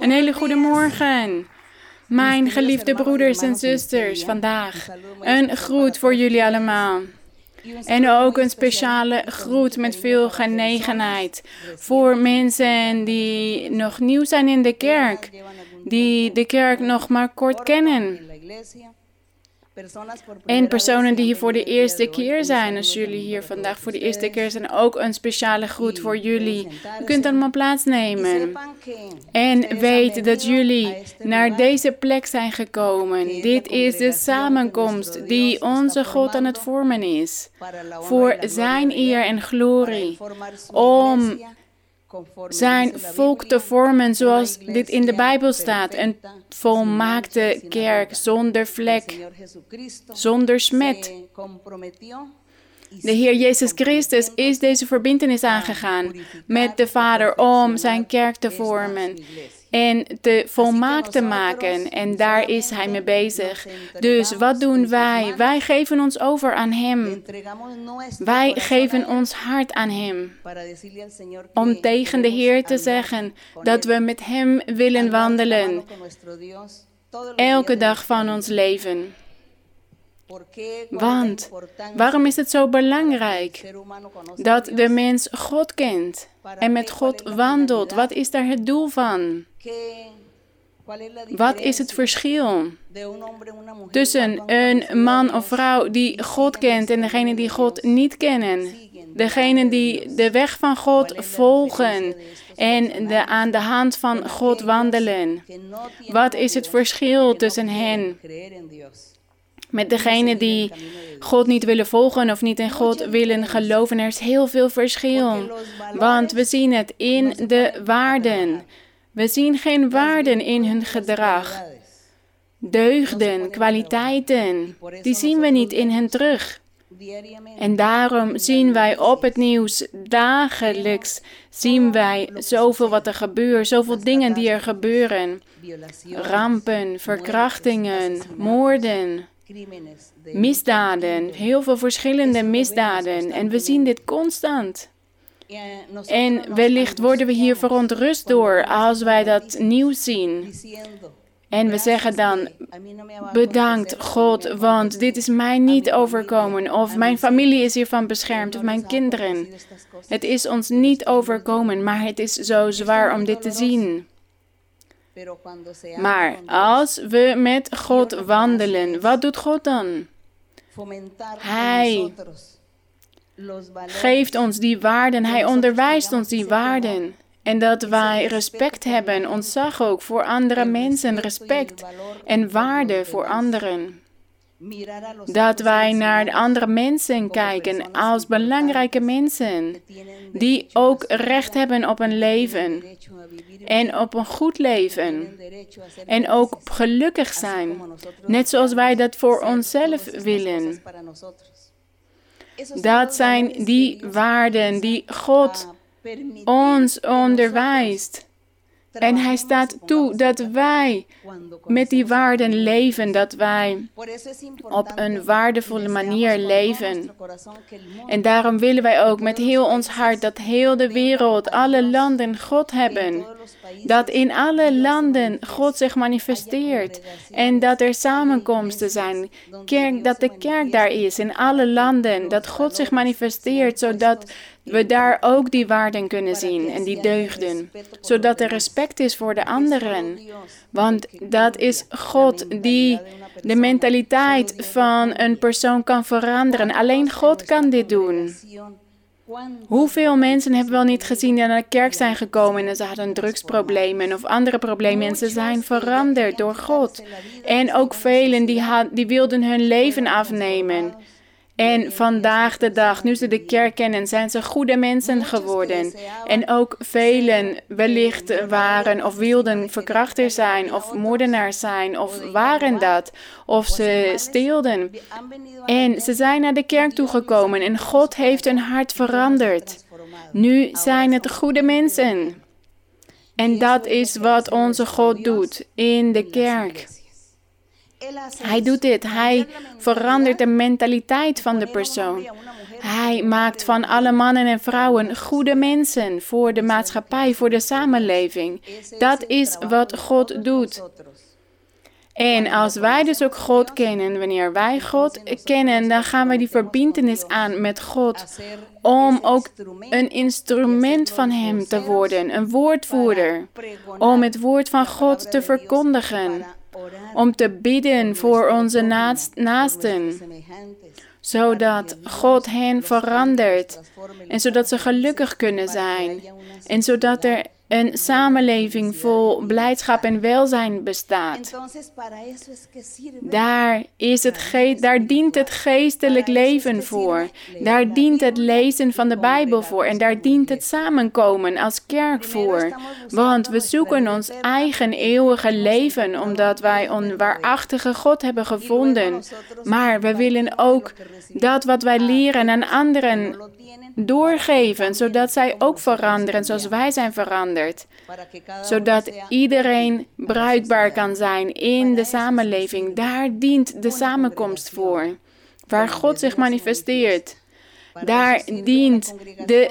Een hele goede morgen. Mijn geliefde broeders en zusters, vandaag een groet voor jullie allemaal. En ook een speciale groet met veel genegenheid voor mensen die nog nieuw zijn in de kerk, die de kerk nog maar kort kennen. En personen die hier voor de eerste keer zijn, als jullie hier vandaag voor de eerste keer zijn, ook een speciale groet voor jullie. U kunt allemaal plaatsnemen. En weet dat jullie naar deze plek zijn gekomen. Dit is de samenkomst die onze God aan het vormen is. Voor zijn eer en glorie. Om zijn volk te vormen zoals dit in de Bijbel staat. Een volmaakte kerk zonder vlek, zonder smet. De Heer Jezus Christus is deze verbindenis aangegaan met de Vader om zijn kerk te vormen en te volmaakt te maken. En daar is Hij mee bezig. Dus wat doen wij? Wij geven ons over aan Hem. Wij geven ons hart aan Hem. Om tegen de Heer te zeggen dat we met Hem willen wandelen. Elke dag van ons leven. Want waarom is het zo belangrijk dat de mens God kent en met God wandelt? Wat is daar het doel van? Wat is het verschil tussen een man of vrouw die God kent en degene die God niet kennen? Degene die de weg van God volgen en de, aan de hand van God wandelen. Wat is het verschil tussen hen? Met degene die God niet willen volgen of niet in God willen geloven. Er is heel veel verschil. Want we zien het in de waarden. We zien geen waarden in hun gedrag. Deugden, kwaliteiten, die zien we niet in hen terug. En daarom zien wij op het nieuws dagelijks zien wij zoveel wat er gebeurt, zoveel dingen die er gebeuren. Rampen, verkrachtingen, moorden, misdaden, heel veel verschillende misdaden. En we zien dit constant. En wellicht worden we hier verontrust door als wij dat nieuws zien. En we zeggen dan, bedankt God, want dit is mij niet overkomen. Of mijn familie is hiervan beschermd, of mijn kinderen. Het is ons niet overkomen, maar het is zo zwaar om dit te zien. Maar als we met God wandelen, wat doet God dan? Hij geeft ons die waarden, hij onderwijst ons die waarden. En dat wij respect hebben, ontzag ook voor andere mensen, respect en waarde voor anderen. Dat wij naar andere mensen kijken als belangrijke mensen, die ook recht hebben op een leven en op een goed leven en ook gelukkig zijn, net zoals wij dat voor onszelf willen. Dat zijn die waarden die God ons onderwijst. En hij staat toe dat wij met die waarden leven, dat wij op een waardevolle manier leven. En daarom willen wij ook met heel ons hart dat heel de wereld, alle landen God hebben. Dat in alle landen God zich manifesteert en dat er samenkomsten zijn. Kerk, dat de kerk daar is in alle landen, dat God zich manifesteert zodat we daar ook die waarden kunnen zien en die deugden, zodat er respect is voor de anderen. Want dat is God die de mentaliteit van een persoon kan veranderen. Alleen God kan dit doen. Hoeveel mensen hebben we wel niet gezien die naar de kerk zijn gekomen en ze hadden drugsproblemen of andere problemen en ze zijn veranderd door God. En ook velen die, die wilden hun leven afnemen. En vandaag de dag, nu ze de kerk kennen, zijn ze goede mensen geworden. En ook velen wellicht waren of wilden verkrachter zijn of moordenaars zijn of waren dat. Of ze steelden. En ze zijn naar de kerk toegekomen en God heeft hun hart veranderd. Nu zijn het goede mensen. En dat is wat onze God doet in de kerk. Hij doet dit. Hij verandert de mentaliteit van de persoon. Hij maakt van alle mannen en vrouwen goede mensen voor de maatschappij, voor de samenleving. Dat is wat God doet. En als wij dus ook God kennen, wanneer wij God kennen, dan gaan wij die verbindenis aan met God. Om ook een instrument van Hem te worden, een woordvoerder. Om het woord van God te verkondigen. Om te bidden voor onze naasten zodat God hen verandert en zodat ze gelukkig kunnen zijn en zodat er een samenleving vol blijdschap en welzijn bestaat. Daar, is het daar dient het geestelijk leven voor. Daar dient het lezen van de Bijbel voor. En daar dient het samenkomen als kerk voor. Want we zoeken ons eigen eeuwige leven omdat wij een waarachtige God hebben gevonden. Maar we willen ook dat wat wij leren aan anderen doorgeven, zodat zij ook veranderen zoals wij zijn veranderd. Zodat iedereen bruikbaar kan zijn in de samenleving. Daar dient de samenkomst voor, waar God zich manifesteert. Daar dient de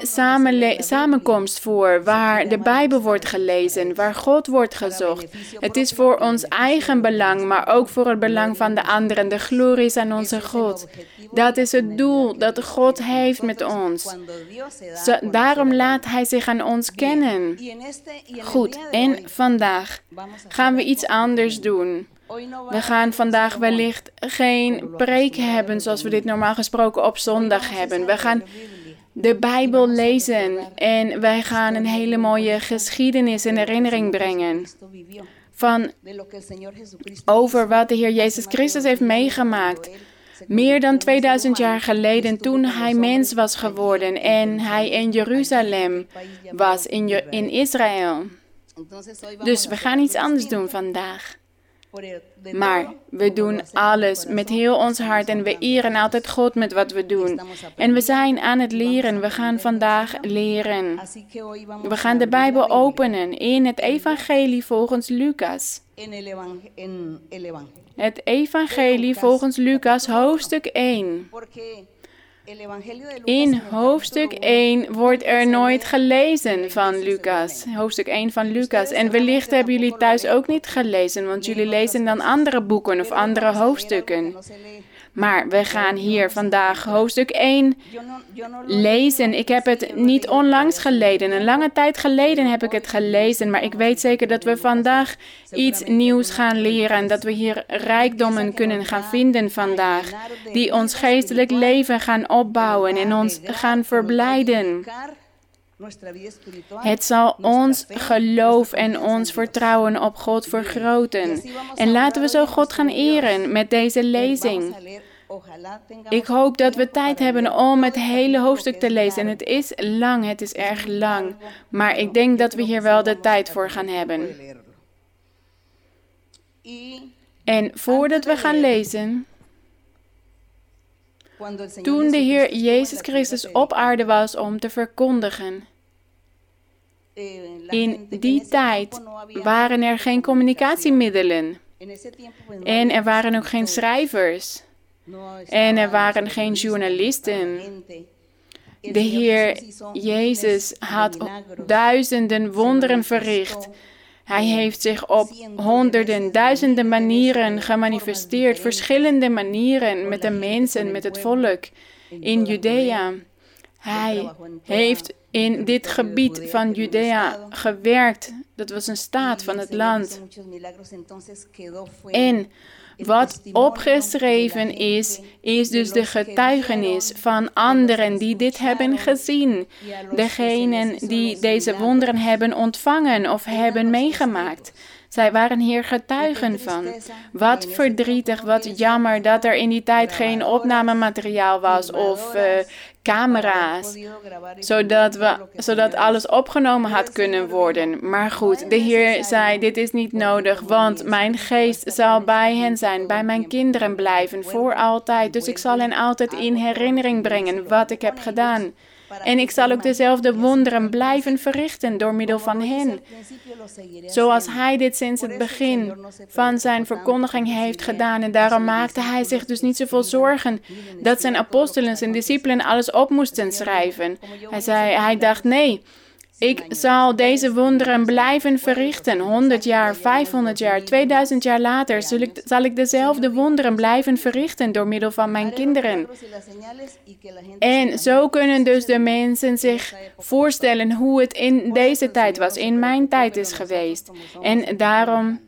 samenkomst voor, waar de Bijbel wordt gelezen, waar God wordt gezocht. Het is voor ons eigen belang, maar ook voor het belang van de anderen. De glorie is aan onze God. Dat is het doel dat God heeft met ons. daarom laat Hij zich aan ons kennen. Goed, en vandaag gaan we iets anders doen. We gaan vandaag wellicht geen preek hebben zoals we dit normaal gesproken op zondag hebben. We gaan de Bijbel lezen en wij gaan een hele mooie geschiedenis in herinnering brengen. Van over wat de Heer Jezus Christus heeft meegemaakt. Meer dan 2000 jaar geleden, toen hij mens was geworden en hij in Jeruzalem was, in, in Israël. Dus we gaan iets anders doen vandaag. Maar we doen alles met heel ons hart en we eren altijd God met wat we doen. En we zijn aan het leren. We gaan vandaag leren. We gaan de Bijbel openen in het Evangelie volgens Lucas. Het Evangelie volgens Lucas, hoofdstuk 1. In hoofdstuk 1 wordt er nooit gelezen van Lucas. Hoofdstuk 1 van Lucas. En wellicht hebben jullie thuis ook niet gelezen, want jullie lezen dan andere boeken of andere hoofdstukken. Maar we gaan hier vandaag hoofdstuk 1 lezen. Ik heb het niet onlangs geleden. Een lange tijd geleden heb ik het gelezen. Maar ik weet zeker dat we vandaag iets nieuws gaan leren. En dat we hier rijkdommen kunnen gaan vinden vandaag. Die ons geestelijk leven gaan opbouwen en ons gaan verblijden. Het zal ons geloof en ons vertrouwen op God vergroten. En laten we zo God gaan eren met deze lezing. Ik hoop dat we tijd hebben om het hele hoofdstuk te lezen. En het is lang, het is erg lang. Maar ik denk dat we hier wel de tijd voor gaan hebben. En voordat we gaan lezen, toen de Heer Jezus Christus op aarde was om te verkondigen. In die tijd waren er geen communicatiemiddelen. En er waren ook geen schrijvers. En er waren geen journalisten. De Heer Jezus had duizenden wonderen verricht. Hij heeft zich op honderden, duizenden manieren gemanifesteerd, verschillende manieren met de mensen, met het volk in Judea. Hij heeft in dit gebied van Judea gewerkt. Dat was een staat van het land. En wat opgeschreven is, is dus de getuigenis van anderen die dit hebben gezien. Degenen die deze wonderen hebben ontvangen of hebben meegemaakt. Zij waren hier getuigen van. Wat verdrietig, wat jammer dat er in die tijd geen opnamemateriaal was of uh, camera's, zodat, we, zodat alles opgenomen had kunnen worden. Maar goed, de Heer zei, dit is niet nodig, want mijn geest zal bij hen zijn, bij mijn kinderen blijven, voor altijd. Dus ik zal hen altijd in herinnering brengen wat ik heb gedaan. En ik zal ook dezelfde wonderen blijven verrichten door middel van hen. Zoals hij dit sinds het begin van zijn verkondiging heeft gedaan. En daarom maakte hij zich dus niet zoveel zorgen dat zijn apostelen en discipelen alles op moesten schrijven. Hij zei, hij dacht, nee. Ik zal deze wonderen blijven verrichten. 100 jaar, 500 jaar, 2000 jaar later zal ik, zal ik dezelfde wonderen blijven verrichten door middel van mijn kinderen. En zo kunnen dus de mensen zich voorstellen hoe het in deze tijd was, in mijn tijd is geweest. En daarom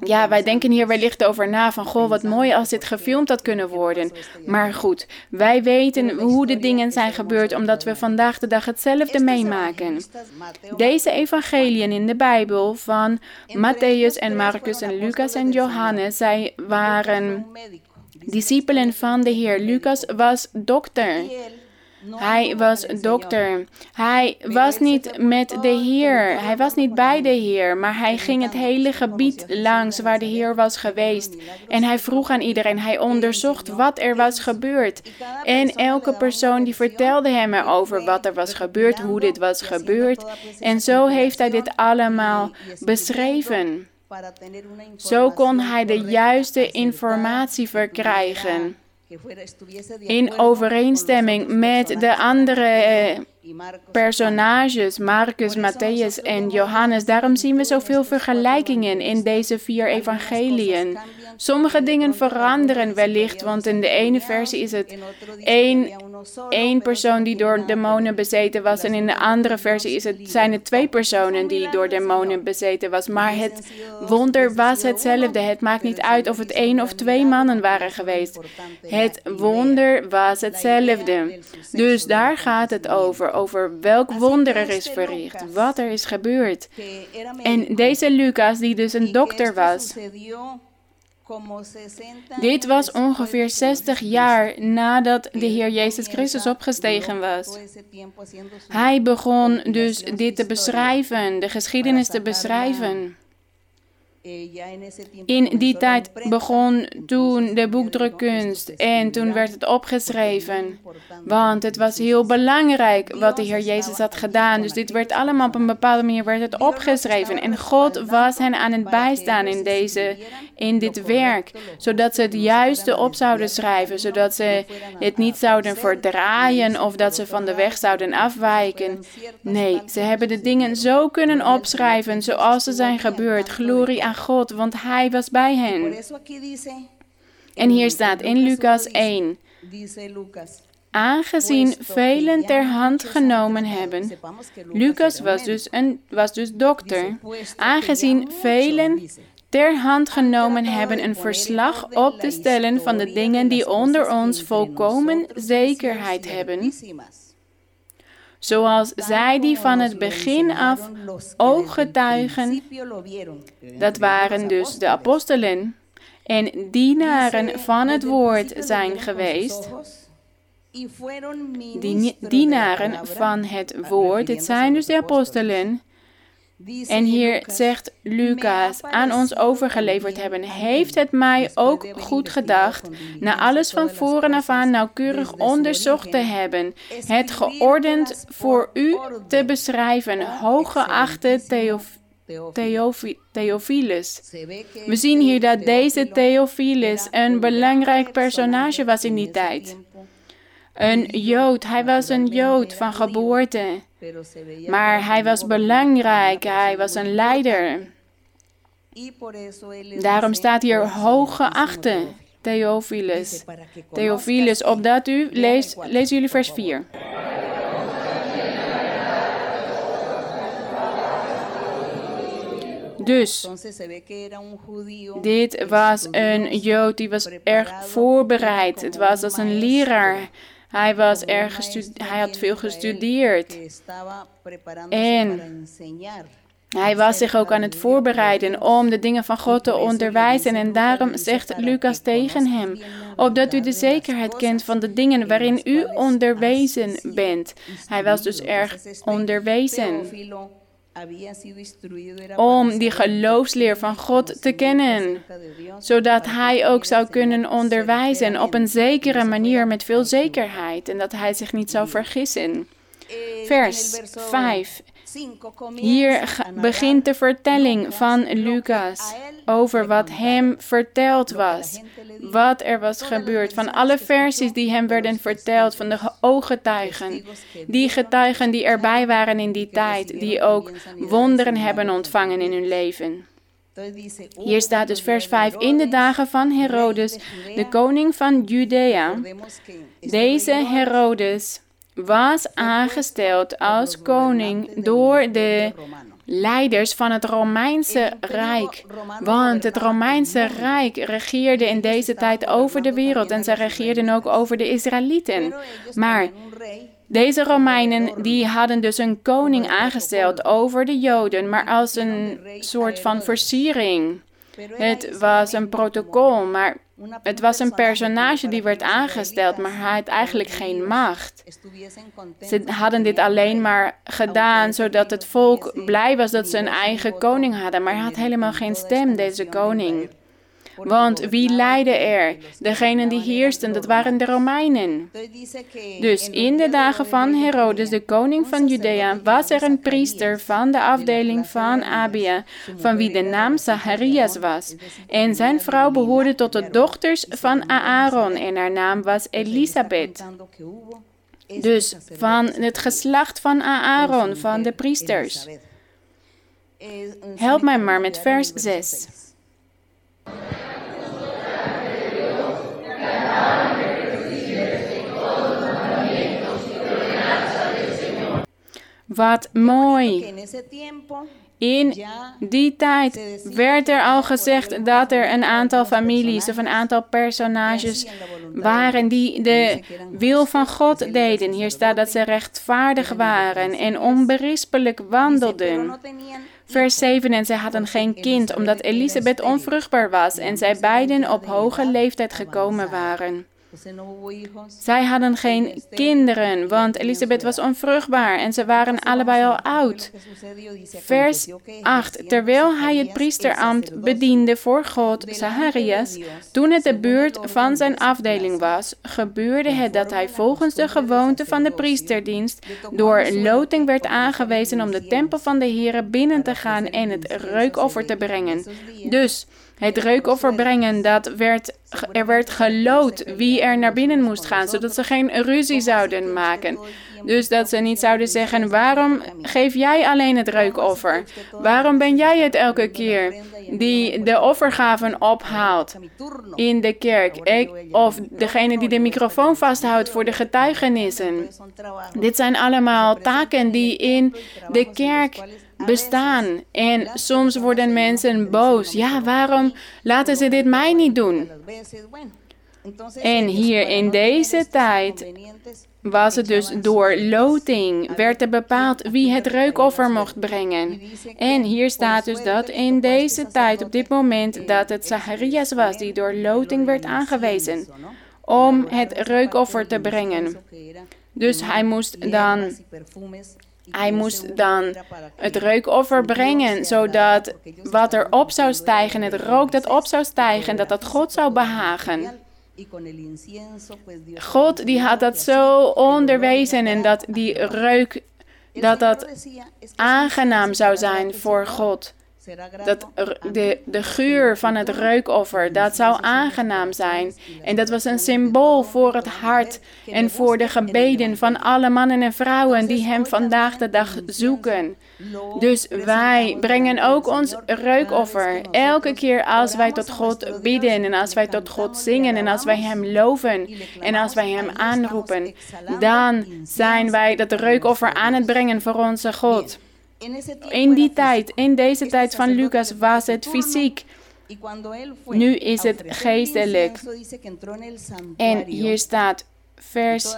ja, wij denken hier wellicht over na van, goh, wat mooi als dit gefilmd had kunnen worden. Maar goed, wij weten hoe de dingen zijn gebeurd omdat we vandaag de dag hetzelfde meemaken. Deze evangeliën in de Bijbel van Matthäus en Marcus en Lucas en Johannes, zij waren discipelen van de Heer. Lucas was dokter. Hij was dokter. Hij was niet met de Heer. Hij was niet bij de Heer, maar hij ging het hele gebied langs waar de Heer was geweest. En hij vroeg aan iedereen, hij onderzocht wat er was gebeurd. En elke persoon die vertelde hem erover wat er was gebeurd, hoe dit was gebeurd. En zo heeft hij dit allemaal beschreven. Zo kon hij de juiste informatie verkrijgen in overeenstemming met de andere personages, Marcus, Matthäus en Johannes. Daarom zien we zoveel vergelijkingen in deze vier evangeliën. Sommige dingen veranderen wellicht, want in de ene versie is het één, één persoon die door demonen bezeten was en in de andere versie is het, zijn het twee personen die door demonen bezeten was. Maar het wonder was hetzelfde. Het maakt niet uit of het één of twee mannen waren geweest. Het wonder was hetzelfde. Dus daar gaat het over, over welk wonder er is verricht, wat er is gebeurd. En deze Lucas, die dus een dokter was, dit was ongeveer 60 jaar nadat de Heer Jezus Christus opgestegen was. Hij begon dus dit te beschrijven, de geschiedenis te beschrijven. In die tijd begon toen de boekdrukkunst en toen werd het opgeschreven. Want het was heel belangrijk wat de Heer Jezus had gedaan. Dus dit werd allemaal op een bepaalde manier werd het opgeschreven. En God was hen aan het bijstaan in, deze, in dit werk. Zodat ze het juiste op zouden schrijven. Zodat ze het niet zouden verdraaien of dat ze van de weg zouden afwijken. Nee, ze hebben de dingen zo kunnen opschrijven zoals ze zijn gebeurd. Glorie aan God, want Hij was bij hen. En hier staat in Lucas 1. Aangezien velen ter hand genomen hebben. Lucas was dus, een, was dus dokter. Aangezien velen ter hand genomen hebben een verslag op te stellen van de dingen die onder ons volkomen zekerheid hebben zoals zij die van het begin af ooggetuigen, dat waren dus de apostelen, en dienaren van het woord zijn geweest. Die dienaren van het woord, dit zijn dus de apostelen, en hier zegt Lucas aan ons overgeleverd hebben, heeft het mij ook goed gedacht, na alles van voren af aan nauwkeurig onderzocht te hebben, het geordend voor u te beschrijven, hooggeachte Theof Theophilus. We zien hier dat deze Theophilus een belangrijk personage was in die tijd. Een Jood, hij was een Jood van geboorte. Maar hij was belangrijk, hij was een leider. Daarom staat hier hooggeachte Theophilus. Theophilus, opdat u, lees, lezen jullie vers 4. Dus, dit was een Jood die was erg voorbereid. Het was als een leraar. Hij, was erg hij had veel gestudeerd. En hij was zich ook aan het voorbereiden om de dingen van God te onderwijzen. En daarom zegt Lucas tegen hem: Opdat u de zekerheid kent van de dingen waarin u onderwezen bent. Hij was dus erg onderwezen. Om die geloofsleer van God te kennen, zodat hij ook zou kunnen onderwijzen op een zekere manier met veel zekerheid en dat hij zich niet zou vergissen. Vers 5. Hier begint de vertelling van Lucas over wat hem verteld was, wat er was gebeurd, van alle versies die hem werden verteld, van de ooggetuigen, die getuigen die erbij waren in die tijd, die ook wonderen hebben ontvangen in hun leven. Hier staat dus vers 5. In de dagen van Herodes, de koning van Judea. Deze Herodes was aangesteld als koning door de leiders van het Romeinse Rijk. Want het Romeinse Rijk regeerde in deze tijd over de wereld en ze regeerden ook over de Israëlieten. Maar deze Romeinen die hadden dus een koning aangesteld over de Joden, maar als een soort van versiering. Het was een protocol, maar het was een personage die werd aangesteld, maar hij had eigenlijk geen macht. Ze hadden dit alleen maar gedaan zodat het volk blij was dat ze een eigen koning hadden, maar hij had helemaal geen stem, deze koning. Want wie leidde er? Degenen die heersten, dat waren de Romeinen. Dus in de dagen van Herodes, de koning van Judea, was er een priester van de afdeling van Abia, van wie de naam Zacharias was. En zijn vrouw behoorde tot de dochters van Aaron en haar naam was Elisabeth. Dus van het geslacht van Aaron, van de priesters. Help mij maar met vers 6. Wat mooi. In die tijd werd er al gezegd dat er een aantal families of een aantal personages waren die de wil van God deden. Hier staat dat ze rechtvaardig waren en onberispelijk wandelden. Vers 7 en zij hadden geen kind omdat Elisabeth onvruchtbaar was en zij beiden op hoge leeftijd gekomen waren. Zij hadden geen kinderen, want Elisabeth was onvruchtbaar en ze waren allebei al oud. Vers 8. Terwijl hij het priesterambt bediende voor God, Zacharias, toen het de beurt van zijn afdeling was, gebeurde het dat hij volgens de gewoonte van de priesterdienst door loting werd aangewezen om de tempel van de Heer binnen te gaan en het reukoffer te brengen. Dus het reukoffer brengen, dat werd, er werd geloot wie er naar binnen moest gaan, zodat ze geen ruzie zouden maken. Dus dat ze niet zouden zeggen, waarom geef jij alleen het reukoffer? Waarom ben jij het elke keer die de offergaven ophaalt in de kerk? Of degene die de microfoon vasthoudt voor de getuigenissen. Dit zijn allemaal taken die in de kerk bestaan. En soms worden mensen boos. Ja, waarom laten ze dit mij niet doen? En hier in deze tijd was het dus door loting, werd er bepaald wie het reukoffer mocht brengen. En hier staat dus dat in deze tijd, op dit moment, dat het Zacharias was die door loting werd aangewezen om het reukoffer te brengen. Dus hij moest dan hij moest dan het reukoffer brengen, zodat wat er op zou stijgen, het rook dat op zou stijgen, dat dat God zou behagen. God die had dat zo onderwezen en dat die reuk, dat dat aangenaam zou zijn voor God. Dat de, de geur van het reukoffer, dat zou aangenaam zijn. En dat was een symbool voor het hart en voor de gebeden van alle mannen en vrouwen die Hem vandaag de dag zoeken. Dus wij brengen ook ons reukoffer. Elke keer als wij tot God bidden en als wij tot God zingen en als wij Hem loven en als wij Hem aanroepen, dan zijn wij dat reukoffer aan het brengen voor onze God. In die tijd, in deze tijd van Lucas, was het fysiek. Nu is het geestelijk. En hier staat vers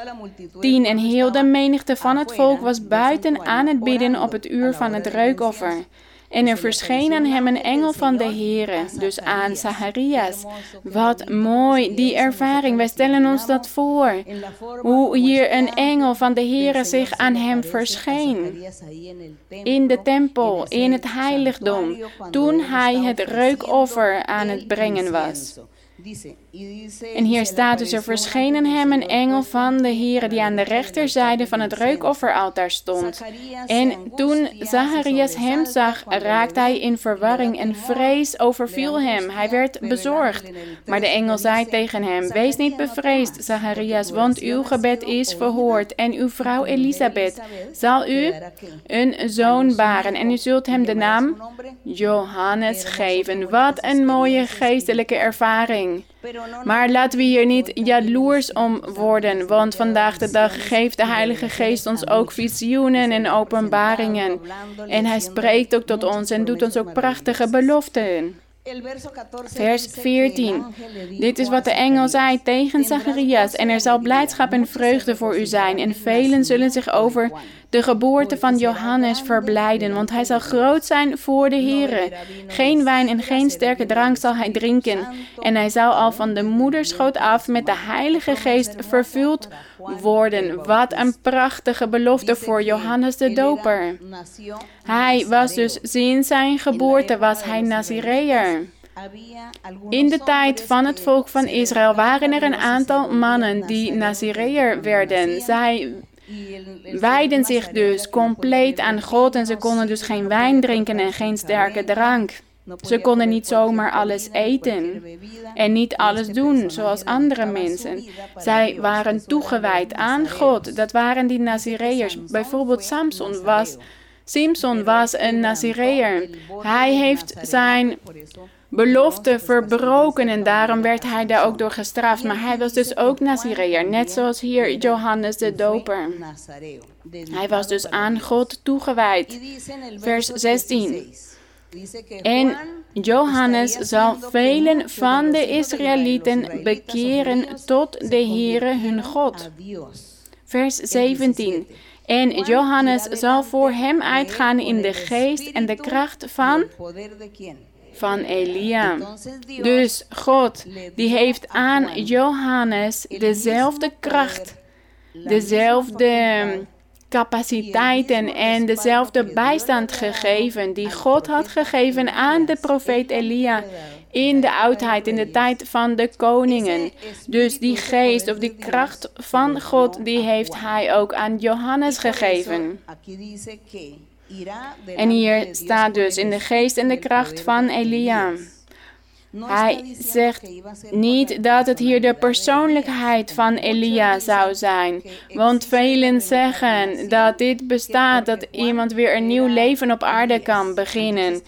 10. En heel de menigte van het volk was buiten aan het bidden op het uur van het reukoffer. En er verscheen aan hem een engel van de Heere, dus aan Zacharias. Wat mooi, die ervaring. Wij stellen ons dat voor. Hoe hier een engel van de Heere zich aan hem verscheen. In de tempel, in het heiligdom, toen hij het reukoffer aan het brengen was. En hier staat dus, er verschenen hem een engel van de Heer die aan de rechterzijde van het reukofferaltaar stond. En toen Zacharias hem zag, raakte hij in verwarring en vrees overviel hem. Hij werd bezorgd. Maar de engel zei tegen hem, wees niet bevreesd, Zacharias, want uw gebed is verhoord. En uw vrouw Elisabeth zal u een zoon baren en u zult hem de naam Johannes geven. Wat een mooie geestelijke ervaring. Maar laten we hier niet jaloers om worden, want vandaag de dag geeft de Heilige Geest ons ook visioenen en openbaringen. En Hij spreekt ook tot ons en doet ons ook prachtige beloften. Vers 14. Dit is wat de engel zei tegen Zacharias. En er zal blijdschap en vreugde voor u zijn. En velen zullen zich over de geboorte van Johannes verblijden, want hij zal groot zijn voor de Here. Geen wijn en geen sterke drank zal hij drinken. En hij zal al van de moederschoot af met de Heilige Geest vervuld worden. Wat een prachtige belofte voor Johannes de Doper. Hij was dus sinds zijn geboorte was hij Nazireër. In de tijd van het volk van Israël waren er een aantal mannen die Nazireër werden. Zij wijden zich dus compleet aan God en ze konden dus geen wijn drinken en geen sterke drank. Ze konden niet zomaar alles eten en niet alles doen zoals andere mensen. Zij waren toegewijd aan God. Dat waren die Nazireërs. Bijvoorbeeld Samson was, Simson was een Nazireër. Hij heeft zijn belofte verbroken en daarom werd hij daar ook door gestraft. Maar hij was dus ook Nazireër, net zoals hier Johannes de Doper. Hij was dus aan God toegewijd. Vers 16. En Johannes zal velen van de Israëlieten bekeren tot de Heere hun God. Vers 17. En Johannes zal voor hem uitgaan in de geest en de kracht van van Elia. Dus God, die heeft aan Johannes dezelfde kracht, dezelfde capaciteiten en dezelfde bijstand gegeven die God had gegeven aan de profeet Elia in de oudheid, in de tijd van de koningen. Dus die geest of die kracht van God, die heeft hij ook aan Johannes gegeven. En hier staat dus in de geest en de kracht van Elia. Hij zegt niet dat het hier de persoonlijkheid van Elia zou zijn. Want velen zeggen dat dit bestaat, dat iemand weer een nieuw leven op aarde kan beginnen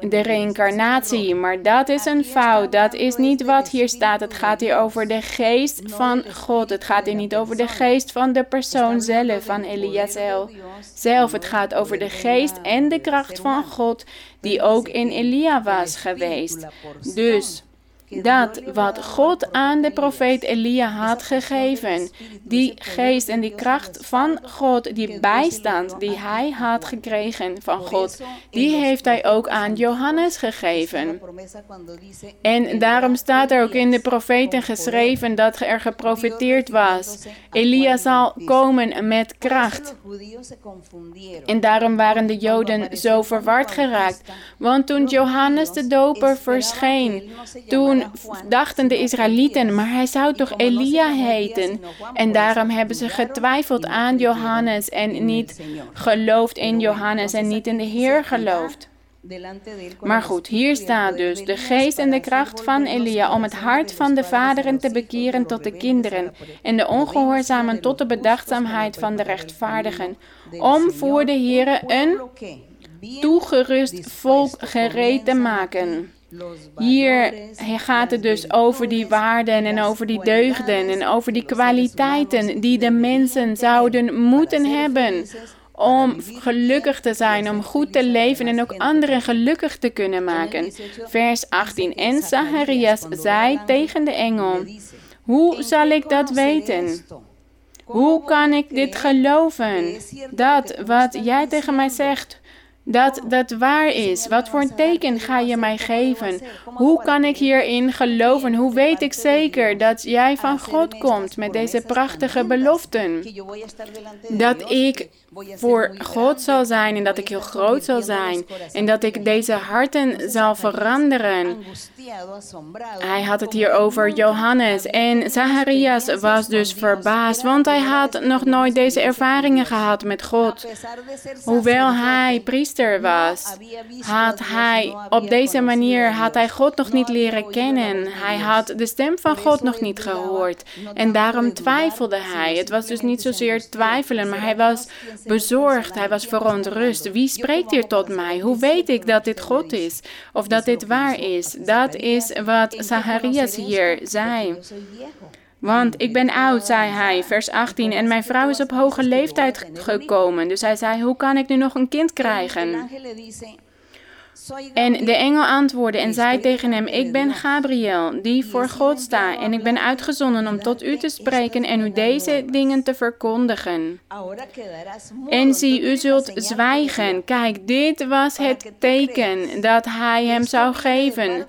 de reïncarnatie. Maar dat is een fout. Dat is niet wat hier staat. Het gaat hier over de geest van God. Het gaat hier niet over de geest van de persoon zelf, van Eliazel zelf. Het gaat over de geest en de kracht van God, die ook in Elia was geweest. Dus dat wat God aan de profeet Elia had gegeven, die geest en die kracht van God, die bijstand die hij had gekregen van God, die heeft hij ook aan Johannes gegeven. En daarom staat er ook in de profeten geschreven dat er geprofeteerd was. Elia zal komen met kracht. En daarom waren de Joden zo verward geraakt. Want toen Johannes de Doper verscheen, toen dachten de Israëlieten, maar hij zou toch Elia heten? En daarom hebben ze getwijfeld aan Johannes en niet geloofd in Johannes en niet in de Heer geloofd. Maar goed, hier staat dus de geest en de kracht van Elia om het hart van de vaderen te bekeren tot de kinderen en de ongehoorzamen tot de bedachtzaamheid van de rechtvaardigen, om voor de Heere een toegerust volk gereed te maken. Hier gaat het dus over die waarden en over die deugden en over die kwaliteiten die de mensen zouden moeten hebben om gelukkig te zijn, om goed te leven en ook anderen gelukkig te kunnen maken. Vers 18. En Zacharias zei tegen de engel, hoe zal ik dat weten? Hoe kan ik dit geloven? Dat wat jij tegen mij zegt, dat dat waar is? Wat voor een teken ga je mij geven? Hoe kan ik hierin geloven? Hoe weet ik zeker dat jij van God komt met deze prachtige beloften? Dat ik voor God zal zijn en dat ik heel groot zal zijn en dat ik deze harten zal veranderen. Hij had het hier over Johannes en Zacharias was dus verbaasd, want hij had nog nooit deze ervaringen gehad met God. Hoewel hij priester was, had hij op deze manier had hij God nog niet leren kennen. Hij had de stem van God nog niet gehoord en daarom twijfelde hij. Het was dus niet zozeer twijfelen, maar hij was bezorgd, hij was verontrust. Wie spreekt hier tot mij? Hoe weet ik dat dit God is of dat dit waar is? Dat is wat Zacharias hier zei. Want ik ben oud, zei hij, vers 18, en mijn vrouw is op hoge leeftijd gekomen. Dus hij zei, hoe kan ik nu nog een kind krijgen? En de engel antwoordde en zei tegen hem: Ik ben Gabriel, die voor God sta, en ik ben uitgezonden om tot u te spreken en u deze dingen te verkondigen. En zie, u zult zwijgen. Kijk, dit was het teken dat hij hem zou geven.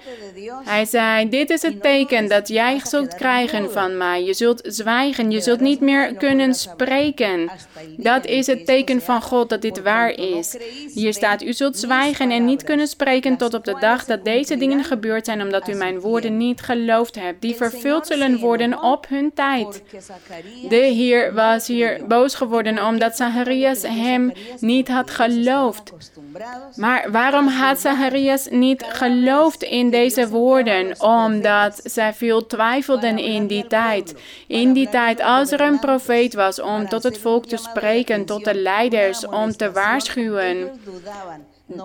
Hij zei: Dit is het teken dat jij zult krijgen van mij. Je zult zwijgen, je zult niet meer kunnen spreken. Dat is het teken van God dat dit waar is. Hier staat: U zult zwijgen en niet kunnen spreken tot op de dag dat deze dingen gebeurd zijn, omdat u mijn woorden niet geloofd hebt, die vervuld zullen worden op hun tijd. De Heer was hier boos geworden omdat Zacharias hem niet had geloofd. Maar waarom had Zacharias niet geloofd in deze woorden? Omdat zij veel twijfelden in die tijd. In die tijd, als er een profeet was om tot het volk te spreken, tot de leiders, om te waarschuwen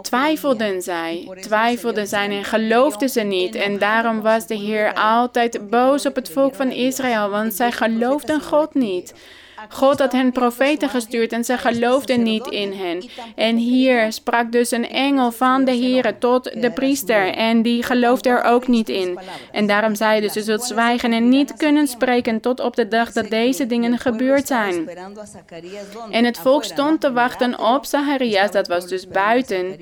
twijfelden zij, twijfelden zij en geloofden ze niet. En daarom was de Heer altijd boos op het volk van Israël, want zij geloofden God niet. God had hen profeten gestuurd en ze geloofden niet in hen. En hier sprak dus een engel van de Heer tot de priester en die geloofde er ook niet in. En daarom zei hij dus, je zult zwijgen en niet kunnen spreken tot op de dag dat deze dingen gebeurd zijn. En het volk stond te wachten op Zacharias, dat was dus buiten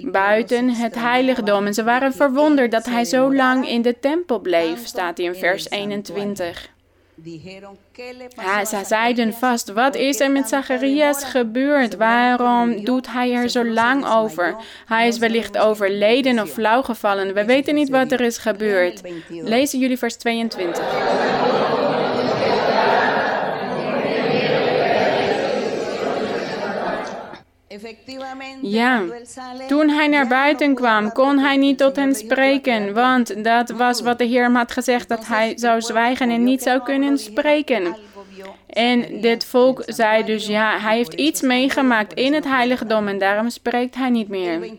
buiten het heiligdom. En ze waren verwonderd dat hij zo lang in de tempel bleef, staat hier in vers 21. Ja, ze zeiden vast, wat is er met Zacharias gebeurd? Waarom doet hij er zo lang over? Hij is wellicht overleden of flauwgevallen. We weten niet wat er is gebeurd. Lezen jullie vers 22. Ja, toen hij naar buiten kwam, kon hij niet tot hen spreken, want dat was wat de Heer hem had gezegd, dat hij zou zwijgen en niet zou kunnen spreken. En dit volk zei dus, ja, hij heeft iets meegemaakt in het heiligdom en daarom spreekt hij niet meer.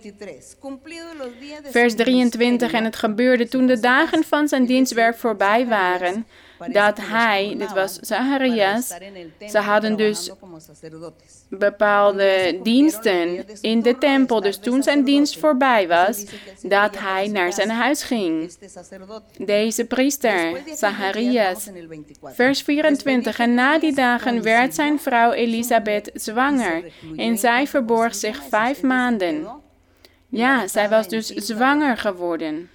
Vers 23, en het gebeurde toen de dagen van zijn dienstwerk voorbij waren, dat hij, dit was Zacharias, ze hadden dus bepaalde diensten in de tempel. Dus toen zijn dienst voorbij was, dat hij naar zijn huis ging. Deze priester, Zacharias. Vers 24. En na die dagen werd zijn vrouw Elisabeth zwanger en zij verborg zich vijf maanden. Ja, zij was dus zwanger geworden.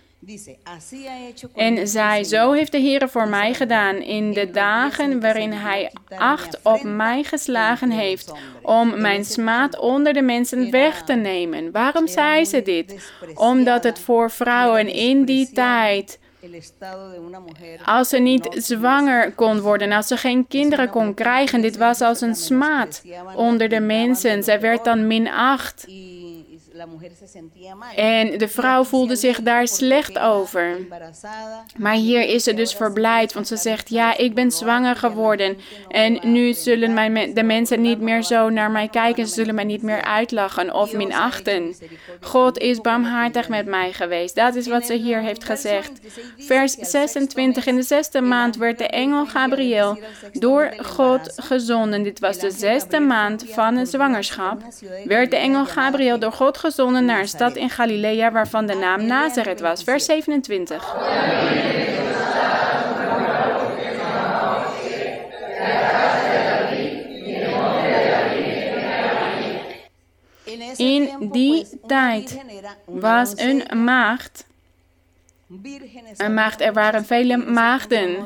En zij, zo heeft de Heer voor mij gedaan in de dagen waarin Hij acht op mij geslagen heeft, om mijn smaad onder de mensen weg te nemen. Waarom zei ze dit? Omdat het voor vrouwen in die tijd als ze niet zwanger kon worden, als ze geen kinderen kon krijgen, dit was als een smaad onder de mensen. Zij werd dan minacht. En de vrouw voelde zich daar slecht over. Maar hier is ze dus verblijd, want ze zegt: Ja, ik ben zwanger geworden. En nu zullen mijn, de mensen niet meer zo naar mij kijken. Ze zullen mij niet meer uitlachen of minachten. God is barmhartig met mij geweest. Dat is wat ze hier heeft gezegd. Vers 26. In de zesde maand werd de engel Gabriel door God gezonden. Dit was de zesde maand van een zwangerschap. Werd de engel Gabriel door God gezonden naar een stad in Galilea waarvan de naam Nazareth was. Vers 27. In die tijd was een maagd, een maagd, er waren vele maagden.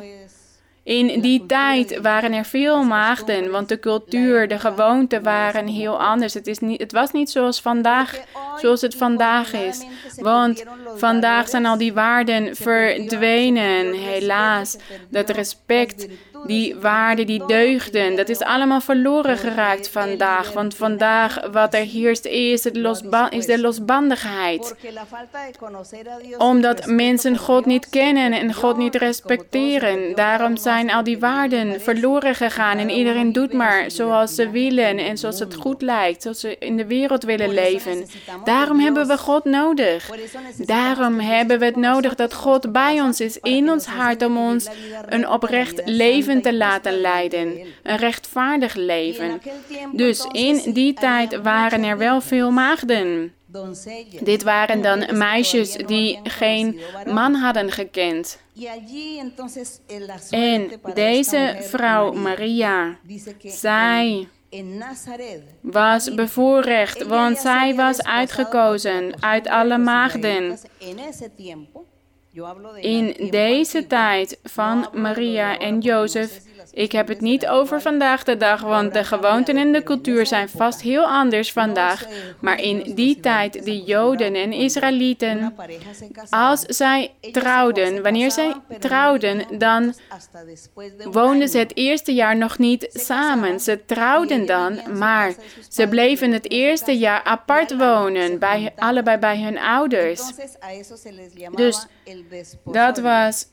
In die tijd waren er veel maagden, want de cultuur, de gewoonten waren heel anders. Het, is niet, het was niet zoals vandaag, zoals het vandaag is. Want vandaag zijn al die waarden verdwenen, helaas. Dat respect, die waarden, die deugden, dat is allemaal verloren geraakt vandaag. Want vandaag wat er heerst is, is de losbandigheid. Omdat mensen God niet kennen en God niet respecteren. Daarom zijn al die waarden verloren gegaan en iedereen doet maar zoals ze willen en zoals het goed lijkt, zoals ze in de wereld willen leven. Daarom hebben we God nodig. Daarom hebben we het nodig dat God bij ons is, in ons hart, om ons een oprecht te laten leiden. Een rechtvaardig leven. Dus in die tijd waren er wel veel maagden. Dit waren dan meisjes die geen man hadden gekend. En deze vrouw Maria, zij was bevoorrecht, want zij was uitgekozen uit alle maagden. In deze tijd van Maria en Jozef ik heb het niet over vandaag de dag, want de gewoonten en de cultuur zijn vast heel anders vandaag. Maar in die tijd, de Joden en Israëlieten, als zij trouwden, wanneer zij trouwden, dan woonden ze het eerste jaar nog niet samen. Ze trouwden dan, maar ze bleven het eerste jaar apart wonen, bij, allebei bij hun ouders. Dus dat was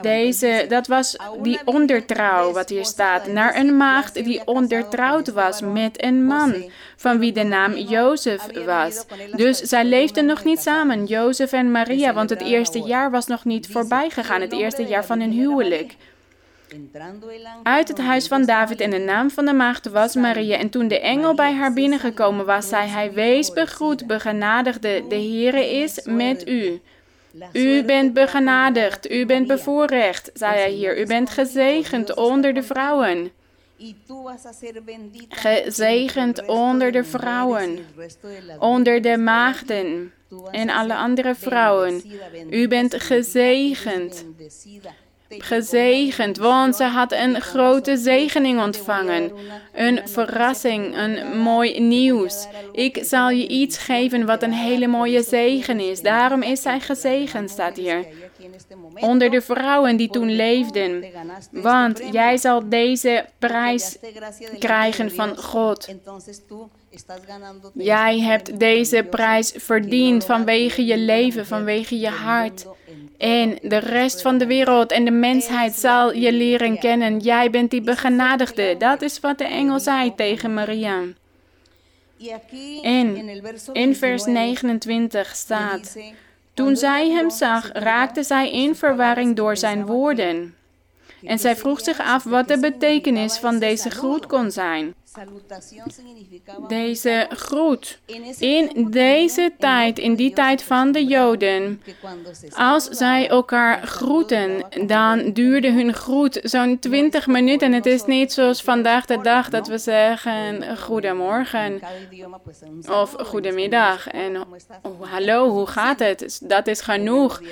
deze, dat was die ondertrouw, wat hier staat, naar een maagd die ondertrouwd was met een man, van wie de naam Jozef was. Dus zij leefden nog niet samen, Jozef en Maria, want het eerste jaar was nog niet voorbij gegaan, het eerste jaar van hun huwelijk. Uit het huis van David en de naam van de maagd was Maria. En toen de engel bij haar binnengekomen was, zei hij: Wees begroet, begenadigde, de Heere is met u. U bent begenadigd, u bent bevoorrecht, zei hij hier. U bent gezegend onder de vrouwen. Gezegend onder de vrouwen, onder de maagden en alle andere vrouwen. U bent gezegend gezegend, want ze had een grote zegening ontvangen. Een verrassing, een mooi nieuws. Ik zal je iets geven wat een hele mooie zegen is. Daarom is zij gezegend, staat hier. Onder de vrouwen die toen leefden. Want jij zal deze prijs krijgen van God. Jij hebt deze prijs verdiend vanwege je leven, vanwege je hart. En de rest van de wereld en de mensheid zal je leren kennen. Jij bent die begenadigde. Dat is wat de engel zei tegen Maria. En in vers 29 staat: Toen zij hem zag, raakte zij in verwarring door zijn woorden. En zij vroeg zich af wat de betekenis van deze groet kon zijn. Deze groet. In deze tijd, in die tijd van de Joden, als zij elkaar groeten, dan duurde hun groet zo'n 20 minuten. Het is niet zoals vandaag de dag dat we zeggen goedemorgen of goedemiddag en oh, hallo, hoe gaat het? Dat is genoeg.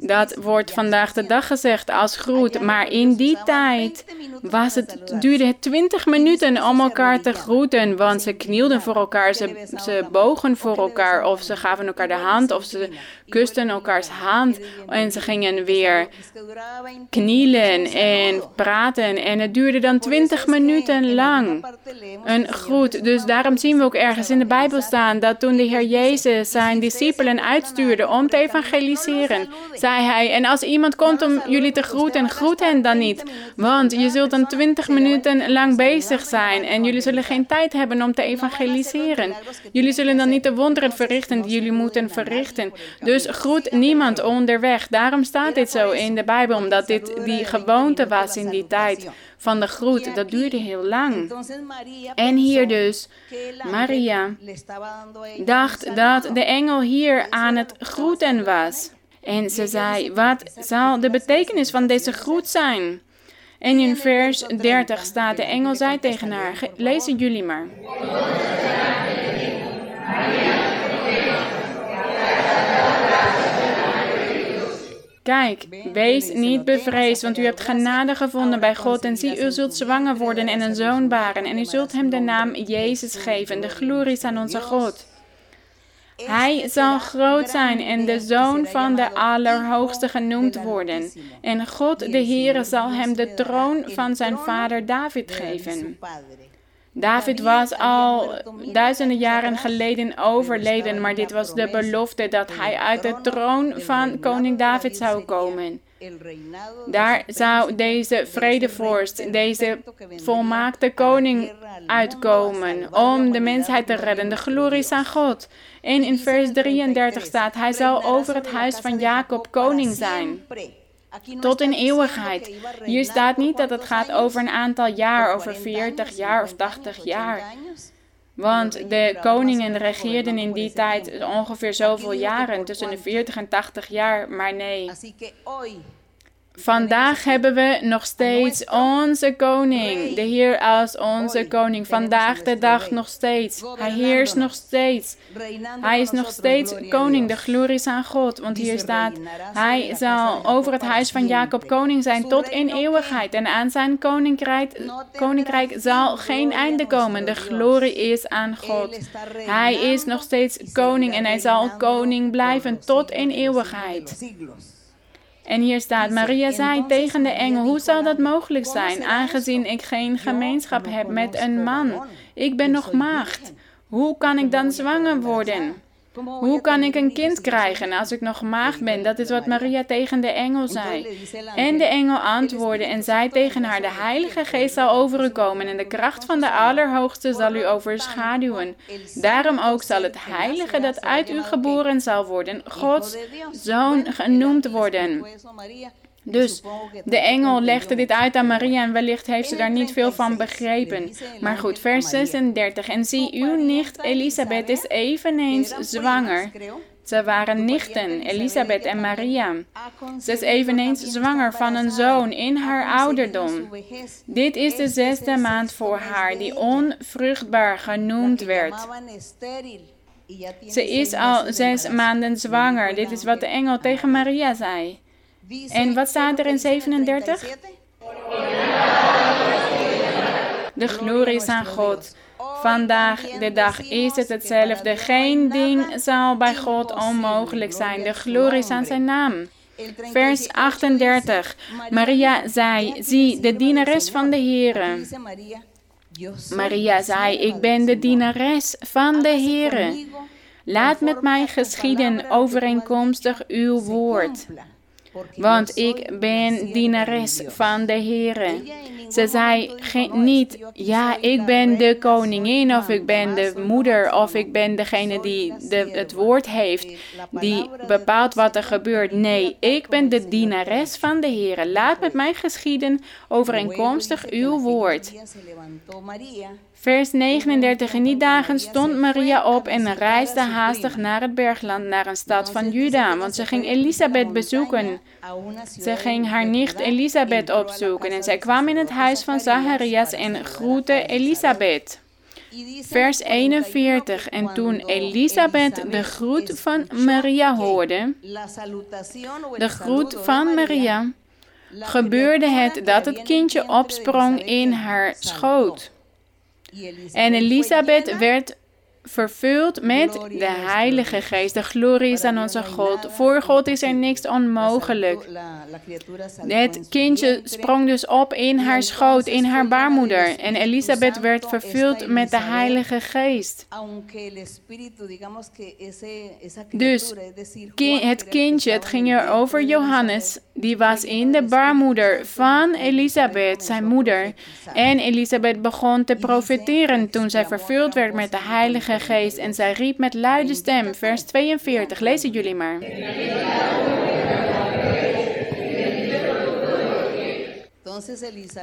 Dat wordt vandaag de dag gezegd als groet, maar in die tijd was het, duurde het 20 minuten om elkaar te groeten, want ze knielden voor elkaar, ze, ze bogen voor elkaar, of ze gaven elkaar de hand, of ze kusten elkaars hand en ze gingen weer knielen en praten. En het duurde dan twintig minuten lang. Een groet. Dus daarom zien we ook ergens in de Bijbel staan dat toen de Heer Jezus zijn discipelen uitstuurde om te evangeliseren, zei hij: En als iemand komt om jullie te groeten, groet hen dan niet. Want je zult dan twintig minuten lang bezig zijn en jullie zullen geen tijd hebben om te evangeliseren. Jullie zullen dan niet de wonderen verrichten die jullie moeten verrichten. Dus groet niemand onderweg. Daarom staat dit zo in de Bijbel, omdat dit die gewoonte was in die tijd van de groet. Dat duurde heel lang. En hier dus, Maria dacht dat de engel hier aan het groeten was. En ze zei, wat zal de betekenis van deze groet zijn? En in vers 30 staat de engel zei tegen haar, lezen jullie maar. Kijk, wees niet bevreesd, want u hebt genade gevonden bij God. En zie, u zult zwanger worden en een zoon baren. En u zult hem de naam Jezus geven. De glorie is aan onze God. Hij zal groot zijn en de zoon van de Allerhoogste genoemd worden. En God de Heere zal hem de troon van zijn vader David geven. David was al duizenden jaren geleden overleden, maar dit was de belofte dat hij uit de troon van koning David zou komen. Daar zou deze vredevorst, deze volmaakte koning uitkomen om de mensheid te redden. De glorie is aan God. En in vers 33 staat, hij zal over het huis van Jacob koning zijn tot in eeuwigheid. Hier staat niet dat het gaat over een aantal jaar, over 40 jaar of 80 jaar. Want de koningen regeerden in die tijd ongeveer zoveel jaren, tussen de 40 en 80 jaar, maar nee. Vandaag hebben we nog steeds onze koning, de Heer als onze koning. Vandaag de dag nog steeds. Hij heerst nog steeds. Hij is nog steeds koning. De glorie is aan God. Want hier staat, hij zal over het huis van Jacob koning zijn tot in eeuwigheid. En aan zijn koninkrijk, koninkrijk zal geen einde komen. De glorie is aan God. Hij is nog steeds koning en hij zal koning blijven tot in eeuwigheid. En hier staat, Maria zei tegen de engel, hoe zal dat mogelijk zijn, aangezien ik geen gemeenschap heb met een man? Ik ben nog maagd. Hoe kan ik dan zwanger worden? Hoe kan ik een kind krijgen als ik nog maagd ben? Dat is wat Maria tegen de engel zei. En de engel antwoordde en zei tegen haar: De Heilige Geest zal over u komen en de kracht van de Allerhoogste zal u overschaduwen. Daarom ook zal het Heilige dat uit u geboren zal worden, Gods zoon genoemd worden. Dus de engel legde dit uit aan Maria en wellicht heeft ze daar niet veel van begrepen. Maar goed, vers 36. En zie, uw nicht Elisabeth is eveneens zwanger. Ze waren nichten, Elisabeth en Maria. Ze is eveneens zwanger van een zoon in haar ouderdom. Dit is de zesde maand voor haar, die onvruchtbaar genoemd werd. Ze is al zes maanden zwanger. Dit is wat de engel tegen Maria zei. En wat staat er in 37? De glorie is aan God. Vandaag de dag is het hetzelfde. Geen ding zal bij God onmogelijk zijn. De glorie is aan zijn naam. Vers 38. Maria zei, zie, de dienares van de Heere. Maria zei, ik ben de dienares van de Heere. Laat met mij geschieden overeenkomstig uw woord want ik ben dienares van de Heer. Ze zei niet, ja, ik ben de koningin of ik ben de moeder of ik ben degene die de, het woord heeft, die bepaalt wat er gebeurt. Nee, ik ben de dienares van de Heer. Laat met mij geschieden overeenkomstig uw woord. Vers 39. In die dagen stond Maria op en reisde haastig naar het bergland, naar een stad van Juda, want ze ging Elisabeth bezoeken. Ze ging haar nicht Elisabeth opzoeken en zij kwam in het huis van Zacharias en groette Elisabeth. Vers 41. En toen Elisabeth de groet van Maria hoorde, de groet van Maria, gebeurde het dat het kindje opsprong in haar schoot. En Elisabeth werd vervuld met de Heilige Geest. De glorie is aan onze God. Voor God is er niks onmogelijk. Het kindje sprong dus op in haar schoot, in haar baarmoeder. En Elisabeth werd vervuld met de Heilige Geest. Dus het kindje, het ging er over Johannes, die was in de baarmoeder van Elisabeth, zijn moeder. En Elisabeth begon te profeteren toen zij vervuld werd met de Heilige Geest. En zij riep met luide stem, vers 42, lezen jullie maar.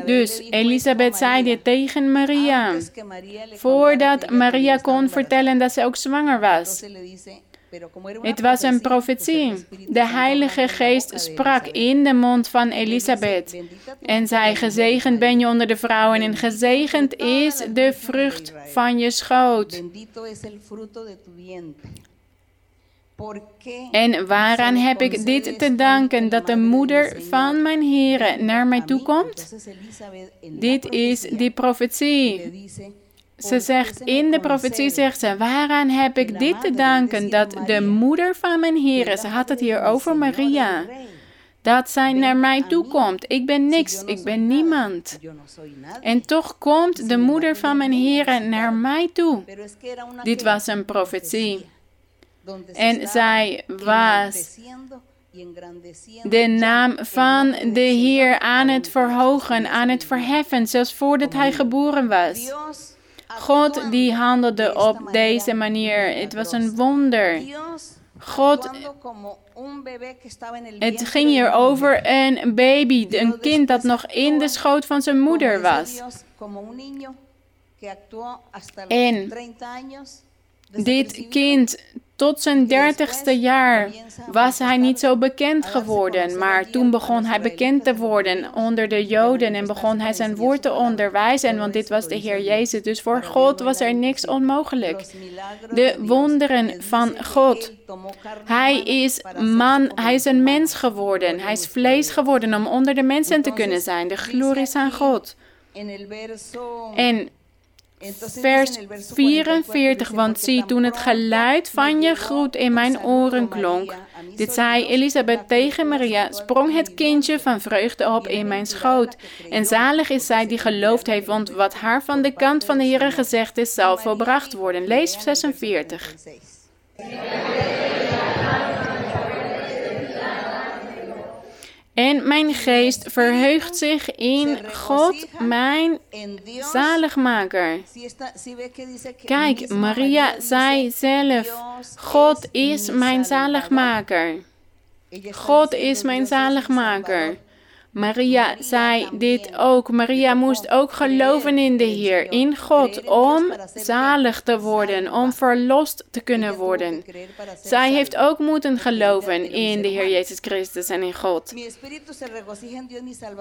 Dus Elisabeth zei dit tegen Maria, voordat Maria kon vertellen dat ze ook zwanger was. Het was een profetie. De Heilige Geest sprak in de mond van Elisabeth. En zei: Gezegend ben je onder de vrouwen, en gezegend is de vrucht van je schoot. En waaraan heb ik dit te danken dat de moeder van mijn Heer naar mij toe komt? Dit is die profetie. Ze zegt in de profetie, zegt ze, waaraan heb ik dit te danken dat de moeder van mijn Heer, ze had het hier over Maria, dat zij naar mij toe komt. Ik ben niks, ik ben niemand. En toch komt de moeder van mijn Heer naar mij toe. Dit was een profetie. En zij was de naam van de Heer aan het verhogen, aan het verheffen, zelfs voordat hij geboren was. God die handelde op deze manier. Het was een wonder. God, het ging hier over een baby, een kind dat nog in de schoot van zijn moeder was. En dit kind tot zijn dertigste jaar was hij niet zo bekend geworden, maar toen begon hij bekend te worden onder de Joden en begon hij zijn woord te onderwijzen, want dit was de Heer Jezus. Dus voor God was er niks onmogelijk. De wonderen van God. Hij is man, hij is een mens geworden, hij is vlees geworden om onder de mensen te kunnen zijn. De glorie is aan God. En vers 44, want zie, toen het geluid van je groet in mijn oren klonk, dit zei Elisabeth tegen Maria, sprong het kindje van vreugde op in mijn schoot. En zalig is zij die geloofd heeft, want wat haar van de kant van de Heer gezegd is, zal volbracht worden. Lees 46. En mijn geest verheugt zich in God, mijn zaligmaker. Kijk, Maria zei zelf, God is mijn zaligmaker. God is mijn zaligmaker. Maria zei dit ook. Maria moest ook geloven in de Heer, in God, om zalig te worden, om verlost te kunnen worden. Zij heeft ook moeten geloven in de Heer Jezus Christus en in God.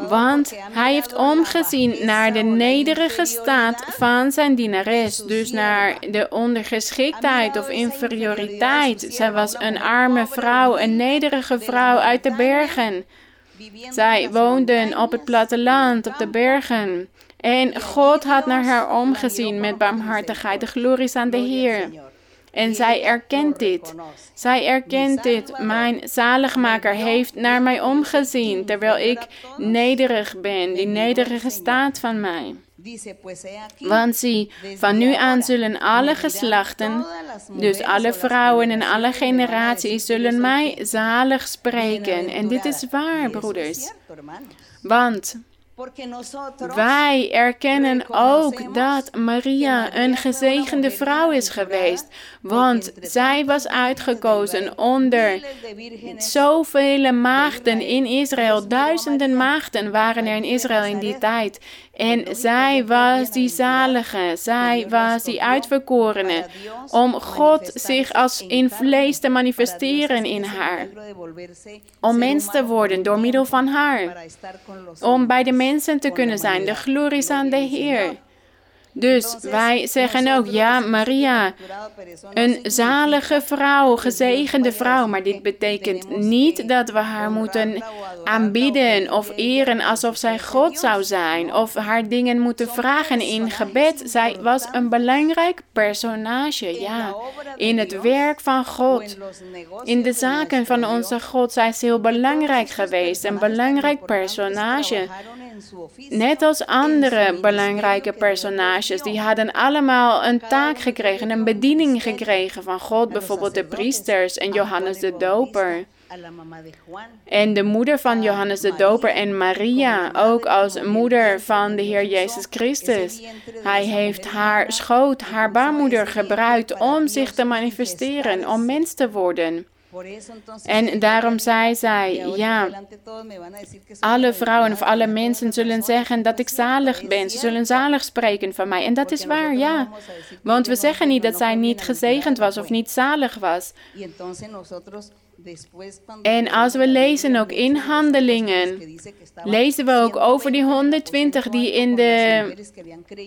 Want hij heeft omgezien naar de nederige staat van zijn dienares, dus naar de ondergeschiktheid of inferioriteit. Zij was een arme vrouw, een nederige vrouw uit de bergen. Zij woonden op het platteland, op de bergen. En God had naar haar omgezien met barmhartigheid. De glorie is aan de Heer. En zij erkent dit. Zij erkent dit. Mijn zaligmaker heeft naar mij omgezien, terwijl ik nederig ben, die nederige staat van mij. Want zie, van nu aan zullen alle geslachten, dus alle vrouwen en alle generaties, zullen mij zalig spreken. En dit is waar, broeders. Want wij erkennen ook dat Maria een gezegende vrouw is geweest, want zij was uitgekozen onder zoveel maagden in Israël. Duizenden maagden waren er in Israël in die tijd. En zij was die zalige, zij was die uitverkorene, om God zich als in vlees te manifesteren in haar. Om mens te worden door middel van haar. Om bij de mensen te kunnen zijn. De glorie is aan de Heer. Dus wij zeggen ook, ja, Maria, een zalige vrouw, gezegende vrouw. Maar dit betekent niet dat we haar moeten aanbieden of eren alsof zij God zou zijn. Of haar dingen moeten vragen in gebed. Zij was een belangrijk personage, ja. In het werk van God. In de zaken van onze God. Zij is heel belangrijk geweest. Een belangrijk personage. Net als andere belangrijke personages, die hadden allemaal een taak gekregen, een bediening gekregen van God, bijvoorbeeld de priesters en Johannes de Doper. En de moeder van Johannes de Doper en Maria, ook als moeder van de Heer Jezus Christus. Hij heeft haar schoot, haar baarmoeder gebruikt om zich te manifesteren, om mens te worden. En daarom zei zij, ja, alle vrouwen of alle mensen zullen zeggen dat ik zalig ben. Ze zullen zalig spreken van mij. En dat is waar, ja. Want we zeggen niet dat zij niet gezegend was of niet zalig was. En als we lezen ook in handelingen, lezen we ook over die 120 die in de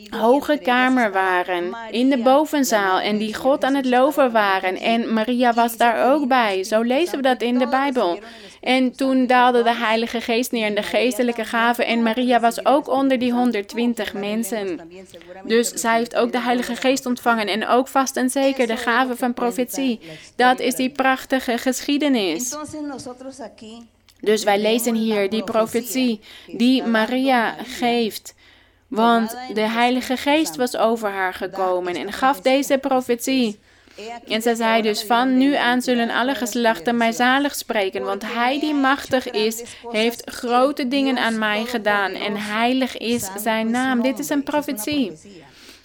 hoge kamer waren, in de bovenzaal en die God aan het loven waren. En Maria was daar ook bij. Zo lezen we dat in de Bijbel. En toen daalde de Heilige Geest neer in de geestelijke gaven. En Maria was ook onder die 120 mensen. Dus zij heeft ook de Heilige Geest ontvangen. En ook vast en zeker de gave van profetie. Dat is die prachtige geschiedenis. Dus wij lezen hier die profetie die Maria geeft. Want de Heilige Geest was over haar gekomen en gaf deze profetie. En zij zei dus, van nu aan zullen alle geslachten mij zalig spreken, want hij die machtig is, heeft grote dingen aan mij gedaan en heilig is zijn naam. Dit is een profetie.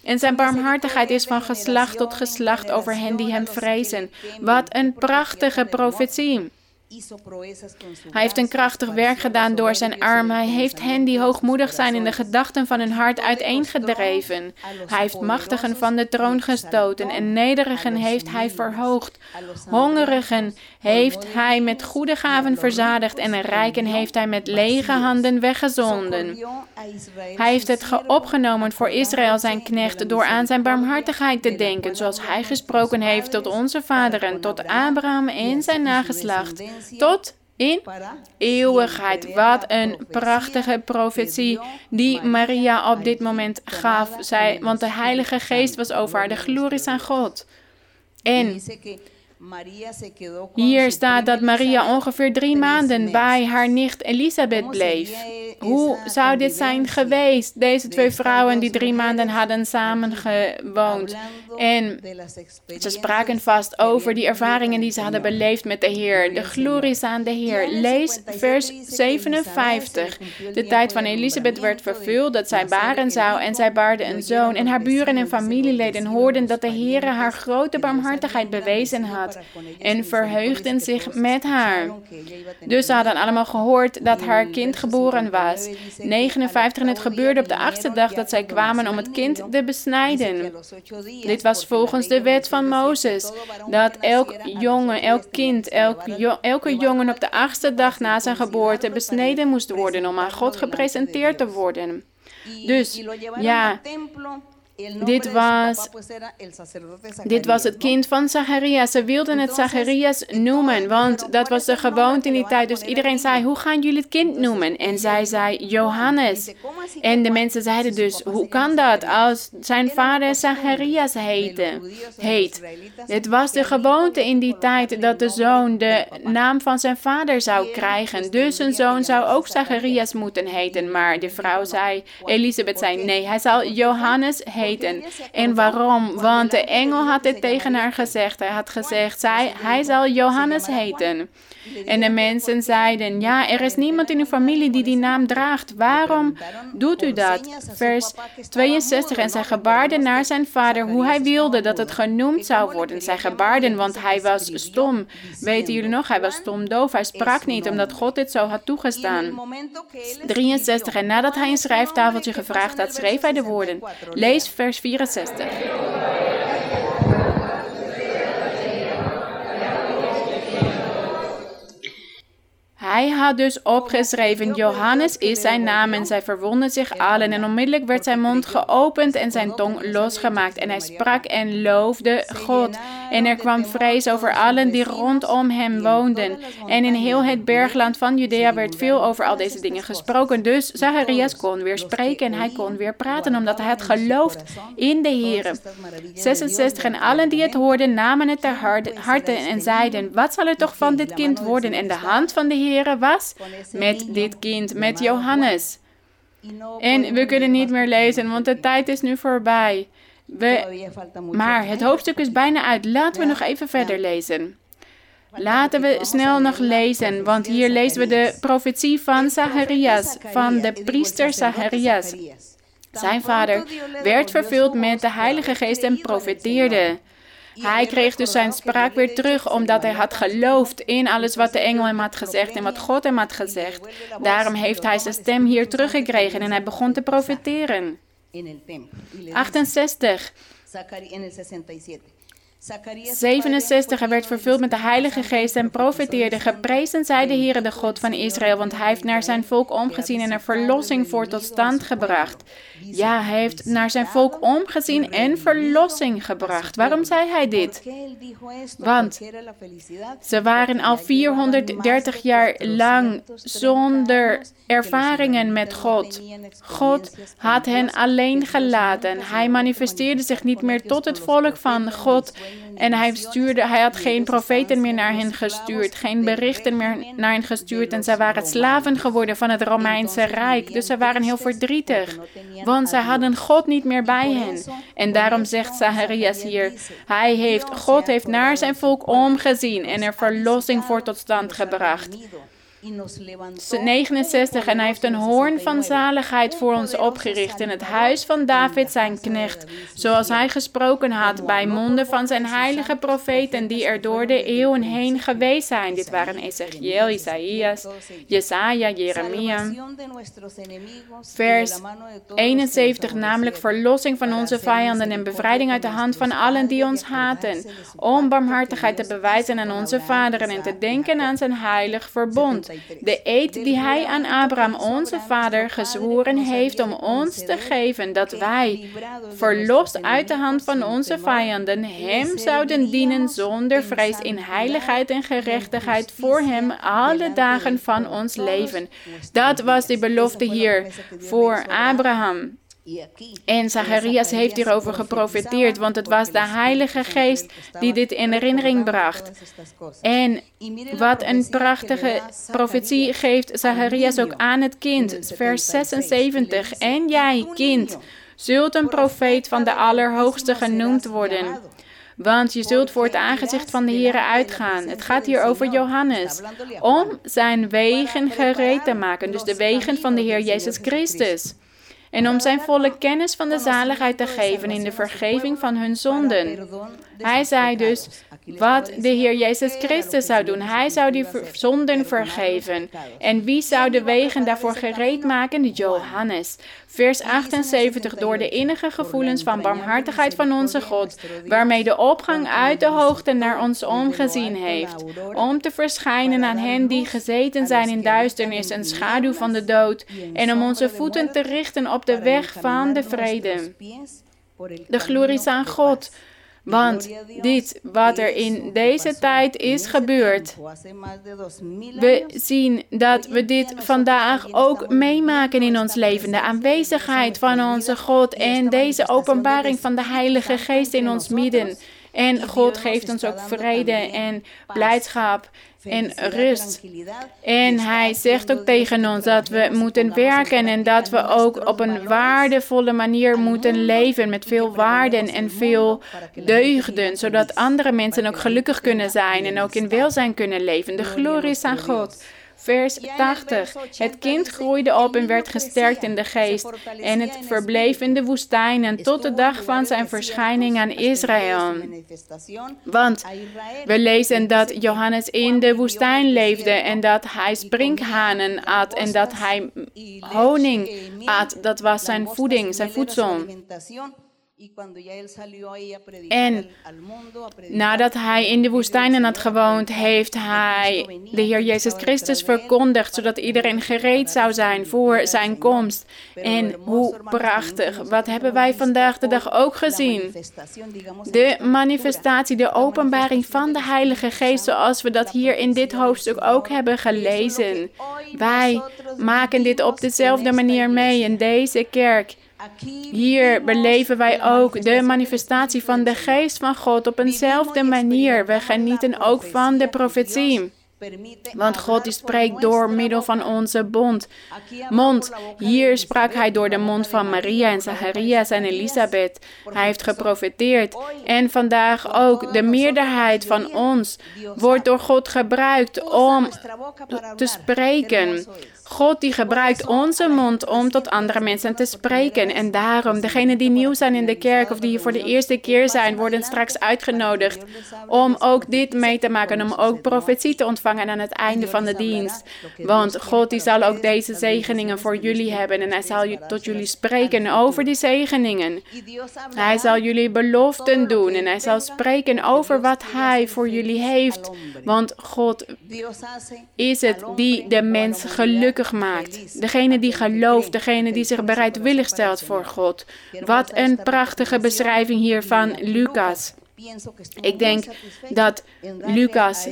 En zijn barmhartigheid is van geslacht tot geslacht over hen die hem vrezen. Wat een prachtige profetie. Hij heeft een krachtig werk gedaan door zijn arm. Hij heeft hen die hoogmoedig zijn in de gedachten van hun hart uiteengedreven. Hij heeft machtigen van de troon gestoten en nederigen heeft hij verhoogd. Hongerigen heeft hij met goede gaven verzadigd en rijken heeft hij met lege handen weggezonden. Hij heeft het opgenomen voor Israël zijn knecht door aan zijn barmhartigheid te denken, zoals hij gesproken heeft tot onze vaderen, tot Abraham en zijn nageslacht tot in eeuwigheid. Wat een prachtige profetie die Maria op dit moment gaf. Zij, want de Heilige Geest was over haar. De glorie is aan God. En hier staat dat Maria ongeveer drie maanden bij haar nicht Elisabeth bleef. Hoe zou dit zijn geweest? Deze twee vrouwen die drie maanden hadden samengewoond. En ze spraken vast over die ervaringen die ze hadden beleefd met de Heer. De glorie is aan de Heer. Lees vers 57. De tijd van Elisabeth werd vervuld dat zij baren zou en zij baarde een zoon. En haar buren en familieleden hoorden dat de Heer haar grote barmhartigheid bewezen had en verheugden zich met haar. Dus ze hadden allemaal gehoord dat haar kind geboren was. 59 en het gebeurde op de achtste dag dat zij kwamen om het kind te besnijden. Dit was volgens de wet van Mozes, dat elk jongen, elk kind, elk elke jongen op de achtste dag na zijn geboorte besneden moest worden om aan God gepresenteerd te worden. Dus ja, dit was, dit was het kind van Zacharias. Ze wilden het Zacharias noemen, want dat was de gewoonte in die tijd. Dus iedereen zei, hoe gaan jullie het kind noemen? En zij zei, Johannes. En de mensen zeiden dus, hoe kan dat als zijn vader Zacharias heette, heet? Het was de gewoonte in die tijd dat de zoon de naam van zijn vader zou krijgen. Dus een zoon zou ook Zacharias moeten heten. Maar de vrouw zei, Elisabeth zei, nee, hij zal Johannes heten. En waarom? Want de engel had dit tegen haar gezegd. Hij had gezegd, zij, hij zal Johannes heten. En de mensen zeiden, ja, er is niemand in uw familie die die naam draagt. Waarom doet u dat? Vers 62. En zij gebaarden naar zijn vader hoe hij wilde dat het genoemd zou worden. Zij gebaarden, want hij was stom. Weten jullie nog? Hij was stomdoof. Hij sprak niet, omdat God dit zo had toegestaan. 63. En nadat hij een schrijftafeltje gevraagd had, schreef hij de woorden. Lees vers 64. Hij had dus opgeschreven, Johannes is zijn naam en zij verwonden zich allen. En onmiddellijk werd zijn mond geopend en zijn tong losgemaakt. En hij sprak en loofde God. En er kwam vrees over allen die rondom hem woonden. En in heel het bergland van Judea werd veel over al deze dingen gesproken. Dus Zacharias kon weer spreken en hij kon weer praten, omdat hij had geloofd in de Heer. 66 en allen die het hoorden namen het ter harte en zeiden, wat zal er toch van dit kind worden? En de hand van de Heer was met dit kind, met Johannes. En we kunnen niet meer lezen, want de tijd is nu voorbij. We, maar het hoofdstuk is bijna uit. Laten we nog even verder lezen. Laten we snel nog lezen, want hier lezen we de profetie van Zacharias, van de priester Zacharias. Zijn vader werd vervuld met de Heilige Geest en profeteerde. Hij kreeg dus zijn spraak weer terug, omdat hij had geloofd in alles wat de engel hem had gezegd en wat God hem had gezegd. Daarom heeft hij zijn stem hier teruggekregen en hij begon te profiteren. 68. 67. Hij werd vervuld met de Heilige Geest en profeteerde. Geprezen zij de Heere, de God van Israël, want hij heeft naar zijn volk omgezien en er verlossing voor tot stand gebracht. Ja, hij heeft naar zijn volk omgezien en verlossing gebracht. Waarom zei hij dit? Want ze waren al 430 jaar lang zonder ervaringen met God. God had hen alleen gelaten. Hij manifesteerde zich niet meer tot het volk van God. En hij, stuurde, hij had geen profeten meer naar hen gestuurd, geen berichten meer naar hen gestuurd. En zij waren slaven geworden van het Romeinse Rijk. Dus ze waren heel verdrietig, want zij hadden God niet meer bij hen. En daarom zegt Zacharias hier, hij heeft, God heeft naar zijn volk omgezien en er verlossing voor tot stand gebracht. 69 en hij heeft een hoorn van zaligheid voor ons opgericht in het huis van David zijn knecht, zoals hij gesproken had bij monden van zijn heilige profeten die er door de eeuwen heen geweest zijn. Dit waren Ezekiel, Isaïas, Jesaja, Jeremia. Vers 71, namelijk verlossing van onze vijanden en bevrijding uit de hand van allen die ons haten, om barmhartigheid te bewijzen aan onze vaderen en te denken aan zijn heilig verbond de eed die hij aan Abraham, onze vader, gezworen heeft om ons te geven, dat wij, verlost uit de hand van onze vijanden, hem zouden dienen zonder vrees in heiligheid en gerechtigheid voor hem alle dagen van ons leven. Dat was de belofte hier voor Abraham. En Zacharias heeft hierover geprofiteerd, want het was de Heilige Geest die dit in herinnering bracht. En wat een prachtige profetie geeft Zacharias ook aan het kind. Vers 76. En jij, kind, zult een profeet van de Allerhoogste genoemd worden. Want je zult voor het aangezicht van de Heer uitgaan. Het gaat hier over Johannes. Om zijn wegen gereed te maken. Dus de wegen van de Heer Jezus Christus en om zijn volle kennis van de zaligheid te geven in de vergeving van hun zonden. Hij zei dus wat de Heer Jezus Christus zou doen. Hij zou die zonden vergeven. En wie zou de wegen daarvoor gereed maken? Johannes. Vers 78. Door de innige gevoelens van barmhartigheid van onze God, waarmee de opgang uit de hoogte naar ons omgezien heeft, om te verschijnen aan hen die gezeten zijn in duisternis en schaduw van de dood, en om onze voeten te richten op de weg van de vrede. De glorie is aan God. Want dit wat er in deze tijd is gebeurd, we zien dat we dit vandaag ook meemaken in ons leven. De aanwezigheid van onze God en deze openbaring van de Heilige Geest in ons midden. En God geeft ons ook vrede en blijdschap en rust. En hij zegt ook tegen ons dat we moeten werken en dat we ook op een waardevolle manier moeten leven met veel waarden en veel deugden, zodat andere mensen ook gelukkig kunnen zijn en ook in welzijn kunnen leven. De glorie is aan God. Vers 80. Het kind groeide op en werd gesterkt in de geest. En het verbleef in de woestijnen tot de dag van zijn verschijning aan Israël. Want we lezen dat Johannes in de woestijn leefde en dat hij sprinkhanen at en dat hij honing at. Dat was zijn voeding, zijn voedsel. En nadat hij in de woestijnen had gewoond, heeft hij de Heer Jezus Christus verkondigd, zodat iedereen gereed zou zijn voor zijn komst. En hoe prachtig, wat hebben wij vandaag de dag ook gezien? De manifestatie, de openbaring van de Heilige Geest, zoals we dat hier in dit hoofdstuk ook hebben gelezen. Wij maken dit op dezelfde manier mee in deze kerk. Hier beleven wij ook de manifestatie van de geest van God op eenzelfde manier. We genieten ook van de profetie. Want God spreekt door middel van onze bond. Mond. Hier sprak hij door de mond van Maria en Zacharias en Elisabeth. Hij heeft geprofeteerd. En vandaag ook de meerderheid van ons wordt door God gebruikt om te spreken. God die gebruikt onze mond om tot andere mensen te spreken. En daarom, degenen die nieuw zijn in de kerk of die hier voor de eerste keer zijn, worden straks uitgenodigd om ook dit mee te maken, om ook profetie te ontvangen aan het einde van de dienst. Want God die zal ook deze zegeningen voor jullie hebben en hij zal tot jullie spreken over die zegeningen. Hij zal jullie beloften doen en hij zal spreken over wat hij voor jullie heeft. Want God is het die de mens gelukkig maakt. Degene die gelooft, degene die zich bereidwillig stelt voor God. Wat een prachtige beschrijving hier van Lucas. Ik denk dat Lucas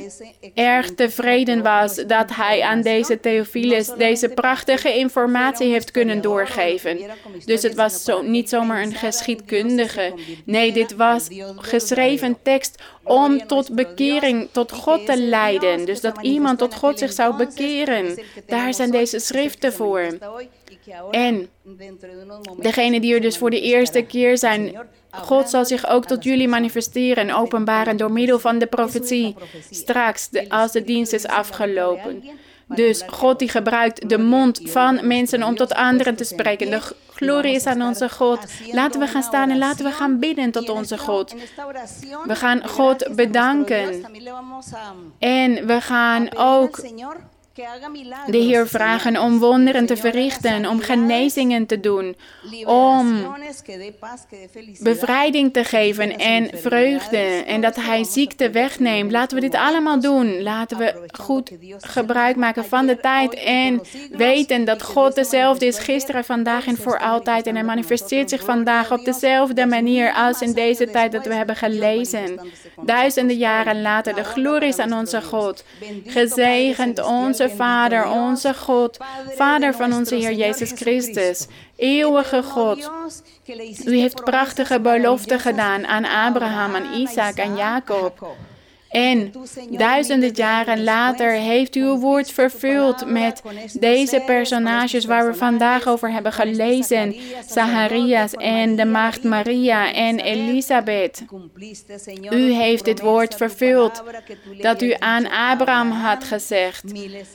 erg tevreden was dat hij aan deze Theophilus deze prachtige informatie heeft kunnen doorgeven. Dus het was zo, niet zomaar een geschiedkundige. Nee, dit was geschreven tekst om tot bekering, tot God te leiden. Dus dat iemand tot God zich zou bekeren. Daar zijn deze schriften voor. En degene die er dus voor de eerste keer zijn, God zal zich ook tot jullie manifesteren en openbaren door middel van de profetie. Straks, als de dienst is afgelopen. Dus God die gebruikt de mond van mensen om tot anderen te spreken. Glorie is aan onze God. Laten we gaan staan en laten we gaan bidden tot onze God. We gaan God bedanken. En we gaan ook de Heer vragen om wonderen te verrichten, om genezingen te doen, om bevrijding te geven en vreugde en dat Hij ziekte wegneemt. Laten we dit allemaal doen. Laten we goed gebruik maken van de tijd en weten dat God dezelfde is gisteren, vandaag en voor altijd. En Hij manifesteert zich vandaag op dezelfde manier als in deze tijd dat we hebben gelezen. Duizenden jaren later, de glorie is aan onze God. Gezegend onze Vader, onze God, Vader van onze Heer Jezus Christus, eeuwige God. U heeft prachtige beloften gedaan aan Abraham, aan Isaac en Jacob. En duizenden jaren later heeft u uw woord vervuld met deze personages waar we vandaag over hebben gelezen. Zacharias en de maagd Maria en Elisabeth. U heeft dit woord vervuld dat u aan Abraham had gezegd.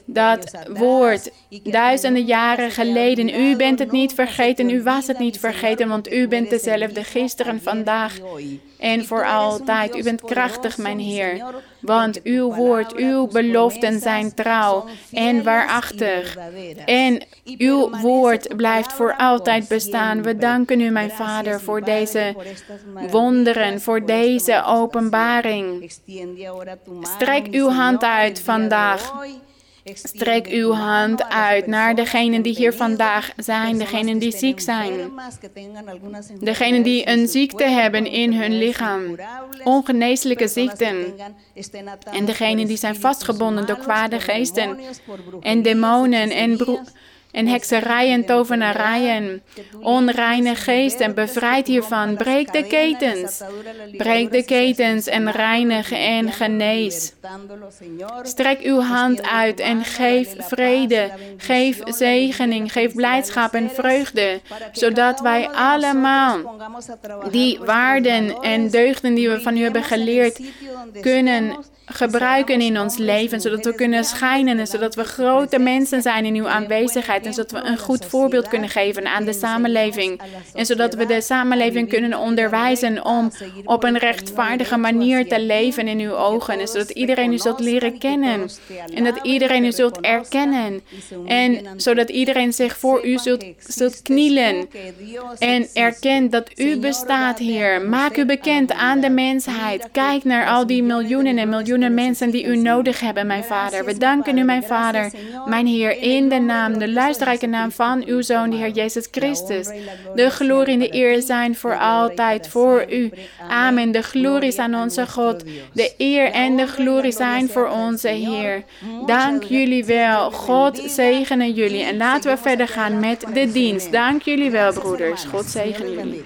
Dat woord duizenden jaren geleden. U bent het niet vergeten, u was het niet vergeten, want u bent dezelfde gisteren, vandaag en voor altijd. U bent krachtig, mijn Heer, want uw woord, uw beloften zijn trouw en waarachtig. En uw woord blijft voor altijd bestaan. We danken u, mijn Vader, voor deze wonderen, voor deze openbaring. Strek uw hand uit vandaag. Strek uw hand uit naar degenen die hier vandaag zijn, degenen die ziek zijn, degenen die een ziekte hebben in hun lichaam, ongeneeslijke ziekten, en degenen die zijn vastgebonden door kwade geesten en demonen en en hekserij en tovenarijen, onreine geesten, bevrijd hiervan. Breek de ketens. Breek de ketens en reinig en genees. Strek uw hand uit en geef vrede, geef zegening, geef blijdschap en vreugde, zodat wij allemaal die waarden en deugden die we van u hebben geleerd kunnen gebruiken in ons leven, zodat we kunnen schijnen en zodat we grote mensen zijn in uw aanwezigheid en zodat we een goed voorbeeld kunnen geven aan de samenleving en zodat we de samenleving kunnen onderwijzen om op een rechtvaardige manier te leven in uw ogen en zodat iedereen u zult leren kennen en dat iedereen u zult erkennen en zodat iedereen zich voor u zult, zult knielen en erkent dat u bestaat, Heer. Maak u bekend aan de mensheid. Kijk naar al die miljoenen en miljoenen mensen die u nodig hebben, mijn Vader. We danken u, mijn Vader, mijn Heer, in de naam, de luisterrijke naam van uw Zoon, de Heer Jezus Christus. De glorie en de eer zijn voor altijd voor u. Amen. De glorie is aan onze God. De eer en de glorie zijn voor onze Heer. Dank jullie wel. God zegene jullie. En laten we verder gaan met de dienst. Dank jullie wel, broeders. God zegene jullie.